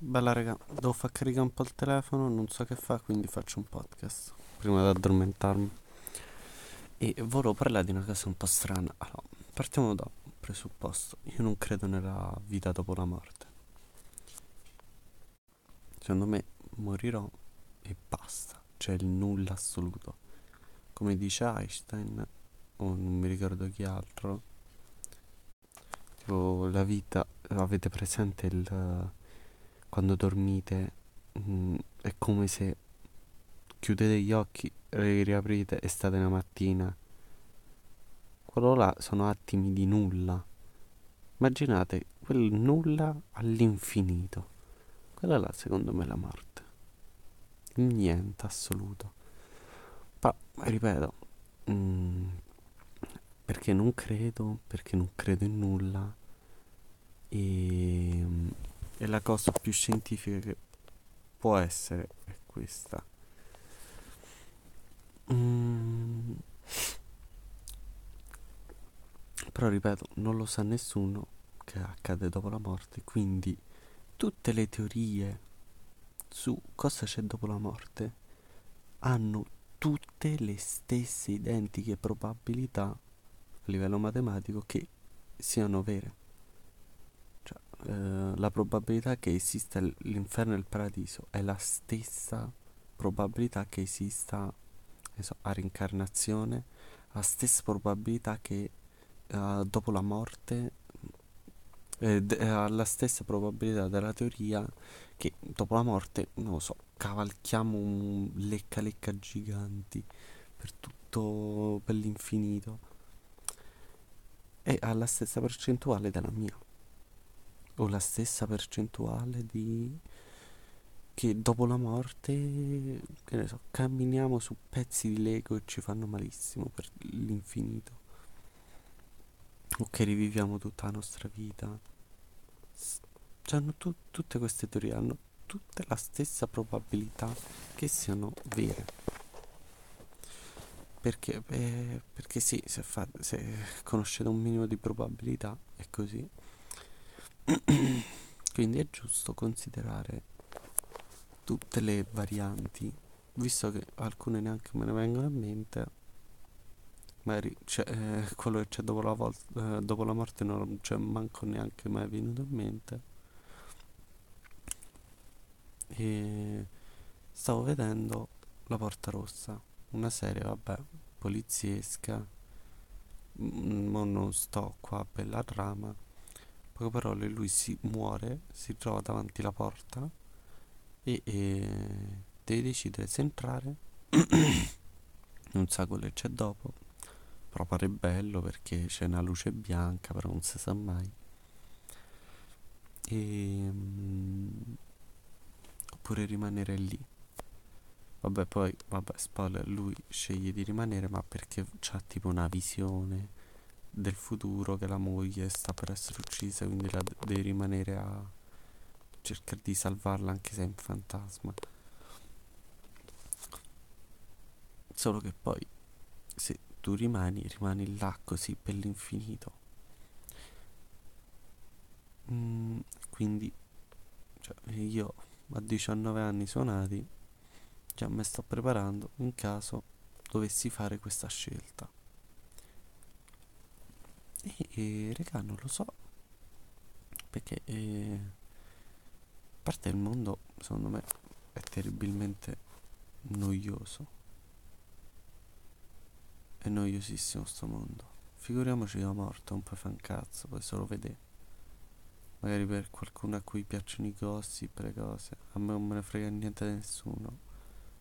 Bella raga, devo far caricare un po' il telefono, non so che fa, quindi faccio un podcast prima di addormentarmi. E volevo parlare di una cosa un po' strana. Allora, partiamo da un presupposto. Io non credo nella vita dopo la morte. Secondo me morirò e basta. C'è il nulla assoluto. Come dice Einstein, o non mi ricordo chi altro. Tipo, la vita, avete presente il quando dormite mh, mm, è come se chiudete gli occhi, li riaprite e state una mattina. Quello là sono attimi di nulla. Immaginate quel nulla all'infinito. Quella là secondo me è la morte. Niente assoluto. Ma ripeto, mh, mm, perché non credo, perché non credo in nulla. E e la cosa più scientifica che può essere è questa. Mm. Però ripeto, non lo sa nessuno che accade dopo la morte, quindi tutte le teorie su cosa c'è dopo la morte hanno tutte le stesse identiche probabilità a livello matematico che siano vere eh, la probabilità che esista l'inferno e il paradiso è la stessa probabilità che esista so, a reincarnazione, la stessa probabilità che uh, dopo la morte eh, d- eh, la stessa probabilità della teoria che dopo la morte, non lo so, cavalchiamo un lecca lecca giganti per tutto, per l'infinito. E ha la stessa percentuale della mia o la stessa percentuale di che dopo la morte, che ne so, camminiamo su pezzi di Lego e ci fanno malissimo per l'infinito. O che riviviamo tutta la nostra vita. Hanno tu- tutte queste teorie hanno tutte la stessa probabilità che siano vere. Perché? Eh, perché sì, se, fa, se conoscete un minimo di probabilità è così. Quindi è giusto considerare tutte le varianti, visto che alcune neanche me ne vengono in mente. Magari eh, quello che c'è dopo la, vol- eh, dopo la morte non c'è manco neanche mai venuto in mente. E stavo vedendo La Porta Rossa, una serie, vabbè, poliziesca. Ma non sto qua per la trama poche parole lui si muore, si trova davanti alla porta e, e deve decidere se entrare. non sa quello che c'è dopo, però pare bello perché c'è una luce bianca, però non si sa mai. E, um, oppure rimanere lì. Vabbè, poi, vabbè, spoiler, lui sceglie di rimanere, ma perché ha tipo una visione del futuro che la moglie sta per essere uccisa, quindi la deve rimanere a cercare di salvarla anche se è un fantasma. Solo che poi se tu rimani, rimani là così per l'infinito. Mm, quindi cioè, io a 19 anni suonati già mi sto preparando in caso dovessi fare questa scelta. E, raga, non lo so. Perché eh, a parte il mondo, secondo me, è terribilmente noioso. È noiosissimo sto mondo. Figuriamoci la morte, un po' fa un cazzo, poi solo vedere. Magari per qualcuno a cui piacciono i gossip, le cose. A me non me ne frega niente di nessuno.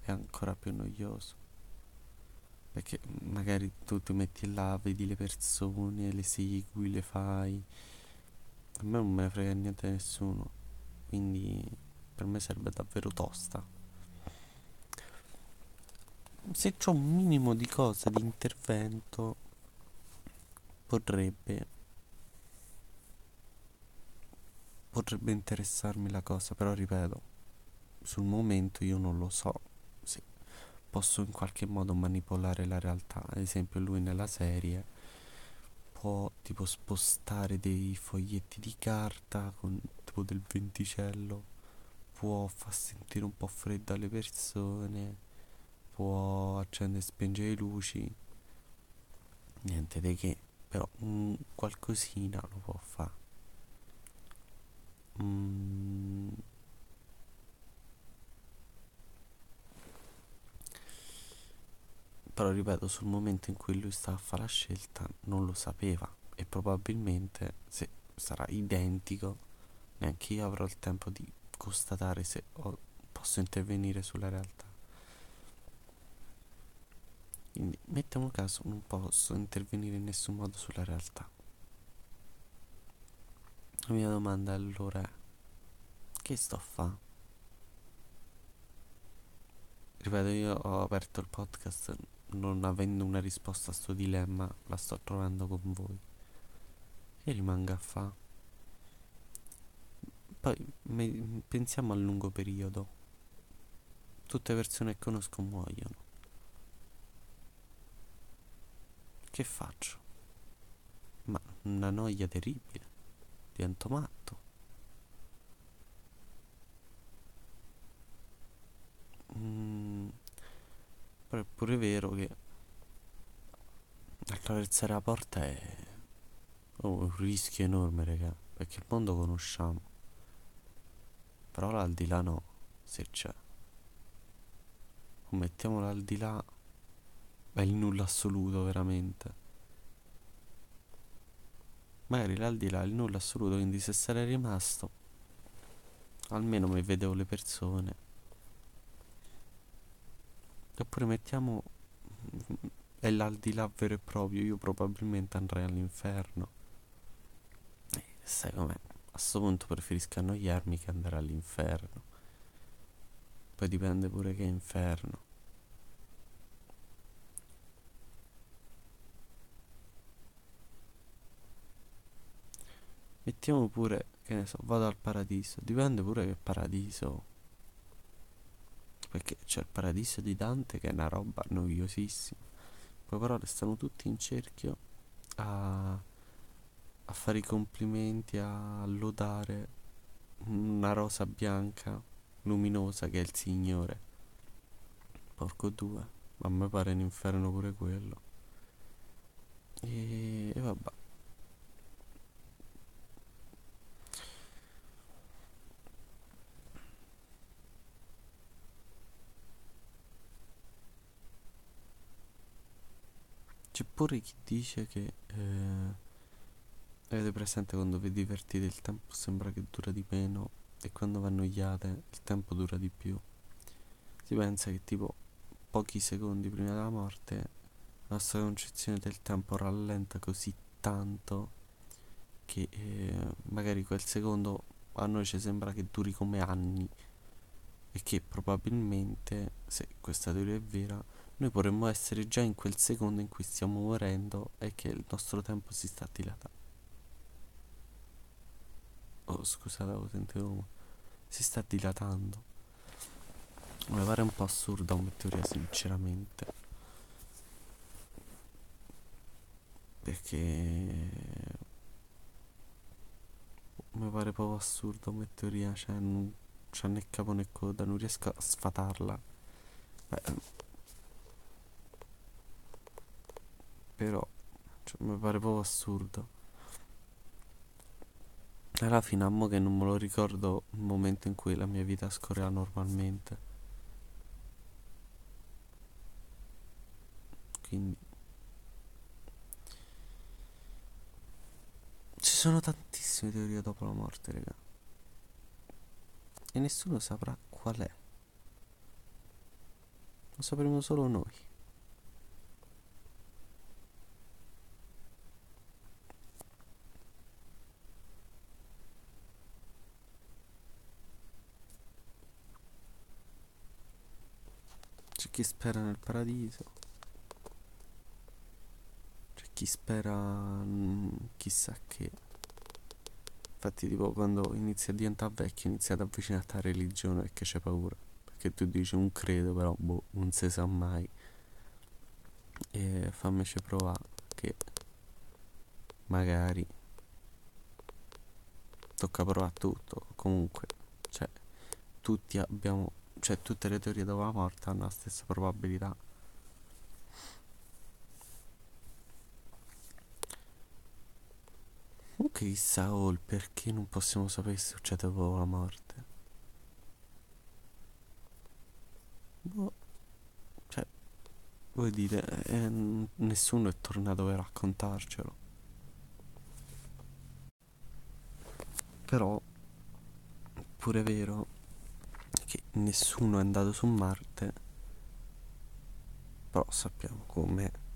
È ancora più noioso. Perché magari tu ti metti là, vedi le persone, le segui, le fai. A me non me ne frega niente a nessuno. Quindi per me serve davvero tosta. Se c'ho un minimo di cosa di intervento, potrebbe. Potrebbe interessarmi la cosa, però ripeto, sul momento io non lo so posso in qualche modo manipolare la realtà. Ad esempio lui nella serie può tipo spostare dei foglietti di carta con tipo del venticello può far sentire un po' freddo alle persone, può accendere e spengere le luci, niente di che, però mm, qualcosina lo può fare. Mm. Però ripeto, sul momento in cui lui sta a fare la scelta non lo sapeva e probabilmente se sarà identico neanche io avrò il tempo di constatare se ho, posso intervenire sulla realtà. Quindi mettiamo caso non posso intervenire in nessun modo sulla realtà. La mia domanda allora è che sto a fare? Ripeto, io ho aperto il podcast non avendo una risposta a sto dilemma, la sto trovando con voi. Che rimanga a fare? Poi me, pensiamo al lungo periodo. Tutte persone che conosco muoiono. Che faccio? Ma una noia terribile. Divento matto. Mm, però è pure vero che attraversare la porta è oh, un rischio enorme, raga, perché il mondo conosciamo. Però l'aldilà no, se c'è. O mettiamolo al di là, è il nulla assoluto veramente. Magari l'aldilà è il nulla assoluto, quindi se sarei rimasto, almeno mi vedevo le persone. Oppure mettiamo è l'aldilà vero e proprio, io probabilmente andrei all'inferno. Sai com'è? a questo punto preferisco annoiarmi che andare all'inferno. Poi dipende pure che inferno. Mettiamo pure, che ne so, vado al paradiso. Dipende pure che paradiso. Perché c'è il paradiso di Dante che è una roba noiosissima. Poi però restano tutti in cerchio a a fare i complimenti, a lodare una rosa bianca luminosa che è il Signore. Porco due, a me pare un inferno pure quello. E, e vabbè. C'è pure chi dice che eh, Avete presente quando vi divertite il tempo sembra che dura di meno e quando vi annoiate il tempo dura di più? Si pensa che tipo pochi secondi prima della morte la nostra concezione del tempo rallenta così tanto che eh, magari quel secondo a noi ci sembra che duri come anni e che probabilmente, se questa teoria è vera, noi potremmo essere già in quel secondo in cui stiamo morendo e che il nostro tempo si sta dilatando. Oh, scusate, avevo sentito Si sta dilatando. Mi pare un po' assurda come teoria, sinceramente. Perché... Mi pare proprio assurdo come teoria, cioè non c'è né capo né coda, non riesco a sfatarla. Beh, però, cioè, mi pare proprio assurdo. Alla fine amo che non me lo ricordo il momento in cui la mia vita scorreva normalmente. Quindi ci sono tantissime teorie dopo la morte, raga. E nessuno saprà qual è. Lo sapremo solo noi. C'è chi spera nel paradiso. C'è chi spera in chissà che. Infatti tipo quando inizi a diventare vecchio iniziate a avvicinarti alla religione perché c'è paura. Perché tu dici un credo però boh, non si sa mai. E fammici provare che magari tocca provare tutto. Comunque, cioè, tutti abbiamo, cioè tutte le teorie della morte hanno la stessa probabilità. Comunque chissà oh, il perché non possiamo sapere se succede dopo la morte. Boh. Cioè, voi dite, eh, nessuno è tornato per raccontarcelo. Però, pure vero nessuno è andato su Marte, però sappiamo come.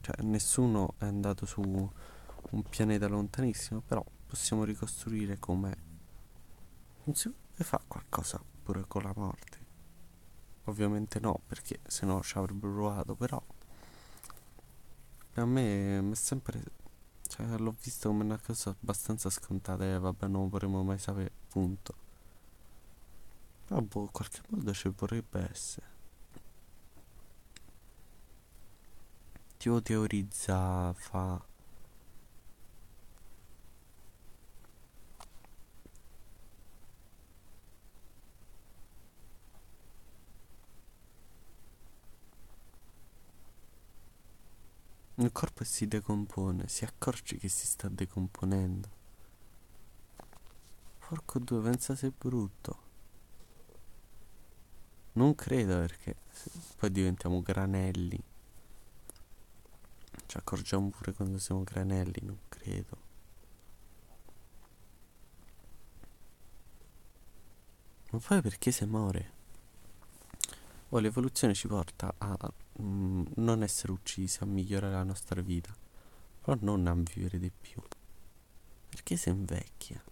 Cioè, nessuno è andato su un pianeta lontanissimo, però possiamo ricostruire come non si fa qualcosa pure con la morte. Ovviamente no, perché se no ci avrebbero provato, però a me mi è sempre cioè, l'ho visto come una cosa abbastanza scontata e vabbè non vorremmo mai sapere, punto. Però boh, in qualche modo ci vorrebbe essere. Tipo teorizza fa Il corpo si decompone, si accorge che si sta decomponendo. Porco due, pensa se è brutto. Non credo perché poi diventiamo granelli. Ci accorgiamo pure quando siamo granelli, non credo. Ma poi perché se muore? Oh, l'evoluzione ci porta a mm, non essere uccisi, a migliorare la nostra vita, però non a vivere di più. Perché si invecchia?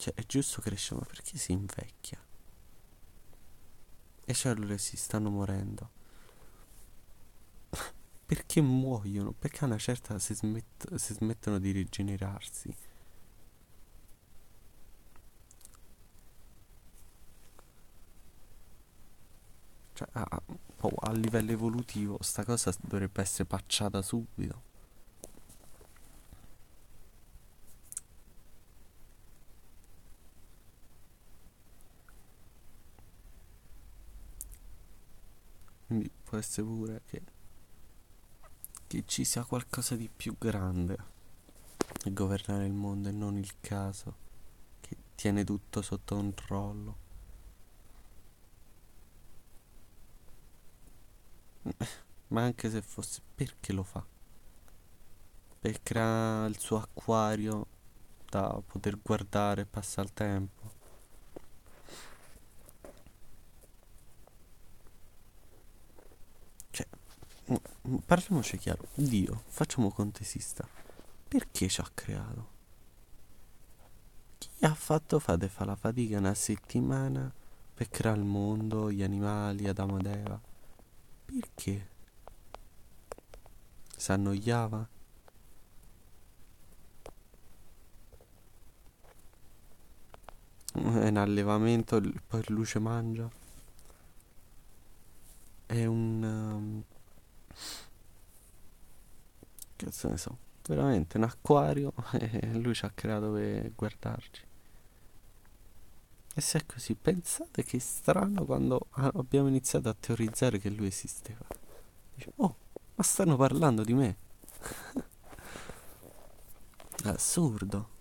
Cioè, è giusto crescere, ma perché si invecchia? Le cellule si stanno morendo. perché muoiono? Perché a una certa si, smett- si smettono di rigenerarsi? Cioè, a, a livello evolutivo sta cosa dovrebbe essere pacciata subito. Quindi può essere pure che, che ci sia qualcosa di più grande a governare il mondo e non il caso che tiene tutto sotto controllo. Ma anche se fosse, perché lo fa? Per creare il suo acquario da poter guardare e passare il tempo. Cioè, parliamoci chiaro, Dio, facciamo contesista. Perché ci ha creato? Chi ha fatto fate fa la fatica una settimana per creare il mondo, gli animali, Adamo ed Eva? Perché? Si annoiava? È un allevamento, poi luce mangia. È un... Um... Cazzo ne so. Veramente un acquario e lui ci ha creato per guardarci. E se è così, pensate che strano quando abbiamo iniziato a teorizzare che lui esisteva. Dice, oh, ma stanno parlando di me. Assurdo.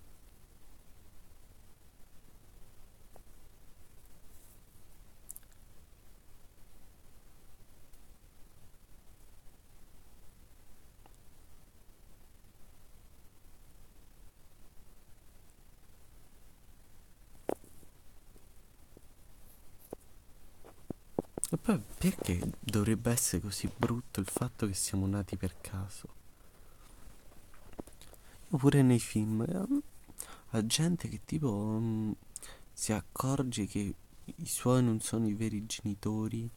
E poi perché dovrebbe essere così brutto il fatto che siamo nati per caso? Oppure nei film, la gente che tipo um, si accorge che i suoi non sono i veri genitori,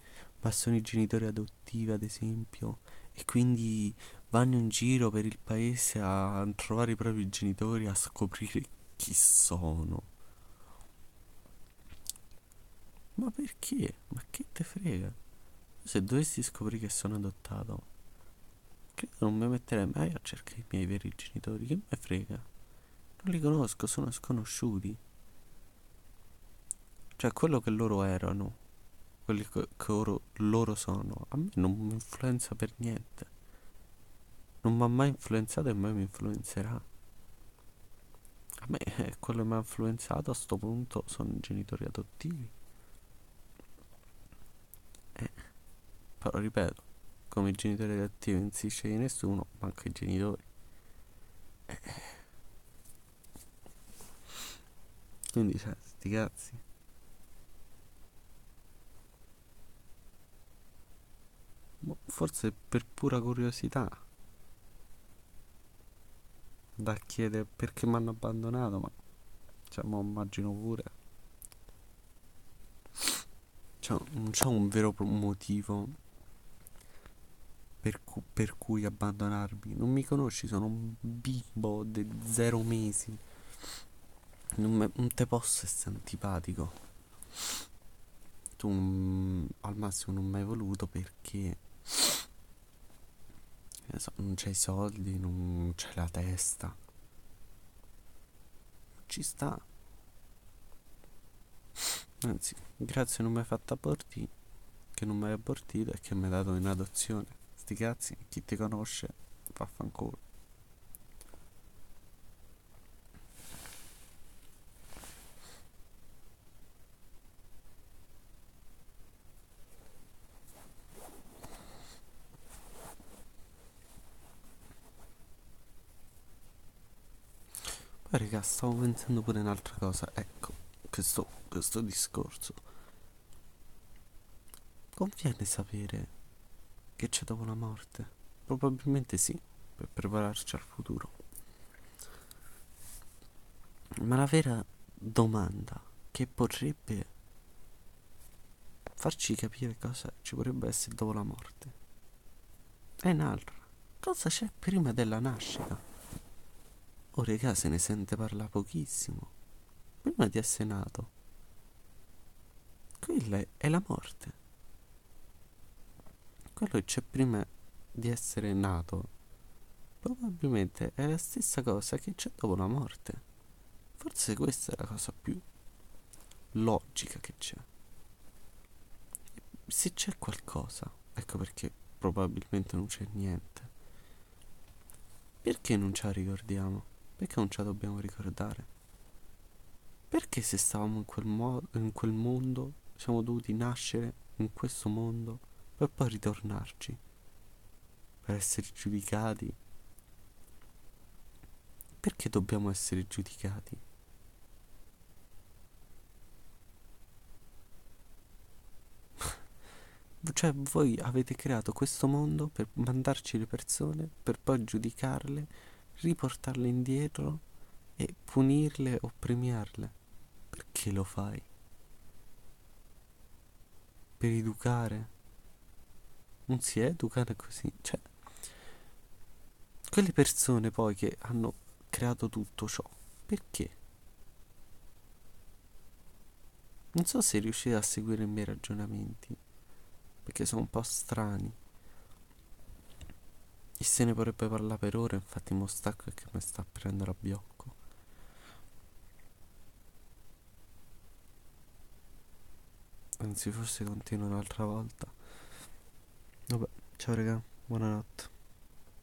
ma sono i genitori adottivi, ad esempio, e quindi vanno in giro per il paese a trovare i propri genitori, a scoprire chi sono. Ma perché? Ma che te frega? Se dovessi scoprire che sono adottato, credo non mi metterei mai a cercare i miei veri genitori. Che me frega? Non li conosco, sono sconosciuti. Cioè, quello che loro erano, quelli che, che oro- loro sono, a me non mi influenza per niente. Non mi ha mai influenzato e mai mi influenzerà. A me eh, quello che mi ha influenzato a sto punto sono i genitori adottivi. Però ripeto, come i genitori adottivi non si sceglie nessuno, manco i genitori. Eh. Quindi, cioè, sti cazzi. Boh, Forse per pura curiosità. Da chiedere perché mi hanno abbandonato, ma cioè, mo immagino pure. Cioè, non c'è un vero motivo per, cu- per cui abbandonarmi. Non mi conosci, sono un bimbo di zero mesi. Non, me- non te posso essere antipatico. Tu mm, al massimo non mi hai voluto perché non c'hai i soldi, non c'hai la testa. Ci sta. Anzi, grazie non mi hai fatto abortire, che non mi hai abortito e che mi hai dato in adozione. Sti cazzi, chi ti conosce, vaffanculo. Poi raga, stavo pensando pure un'altra cosa. Ecco, questo, questo discorso. Conviene sapere che c'è dopo la morte? Probabilmente sì, per prepararci al futuro. Ma la vera domanda che potrebbe farci capire cosa ci potrebbe essere dopo la morte è un'altra. Cosa c'è prima della nascita? Oh, regà, se ne sente parlare pochissimo. Prima di essere nato. Quella è la morte. Quello che c'è prima di essere nato. Probabilmente è la stessa cosa che c'è dopo la morte. Forse questa è la cosa più logica che c'è. Se c'è qualcosa, ecco perché probabilmente non c'è niente. Perché non ce la ricordiamo? Perché non ce la dobbiamo ricordare? Perché se stavamo in quel, mo- in quel mondo siamo dovuti nascere in questo mondo per poi ritornarci? Per essere giudicati? Perché dobbiamo essere giudicati? Cioè, voi avete creato questo mondo per mandarci le persone, per poi giudicarle, riportarle indietro e punirle o premiarle. Perché lo fai? Per educare? Non si educano così. Cioè, quelle persone poi che hanno creato tutto ciò, perché? Non so se riuscite a seguire i miei ragionamenti, perché sono un po' strani. E se ne vorrebbe parlare per ore, infatti mo stacco che mi sta prendendo a biocco. Anzi, forse continuo un'altra volta. Vabbè, ciao raga, buonanotte.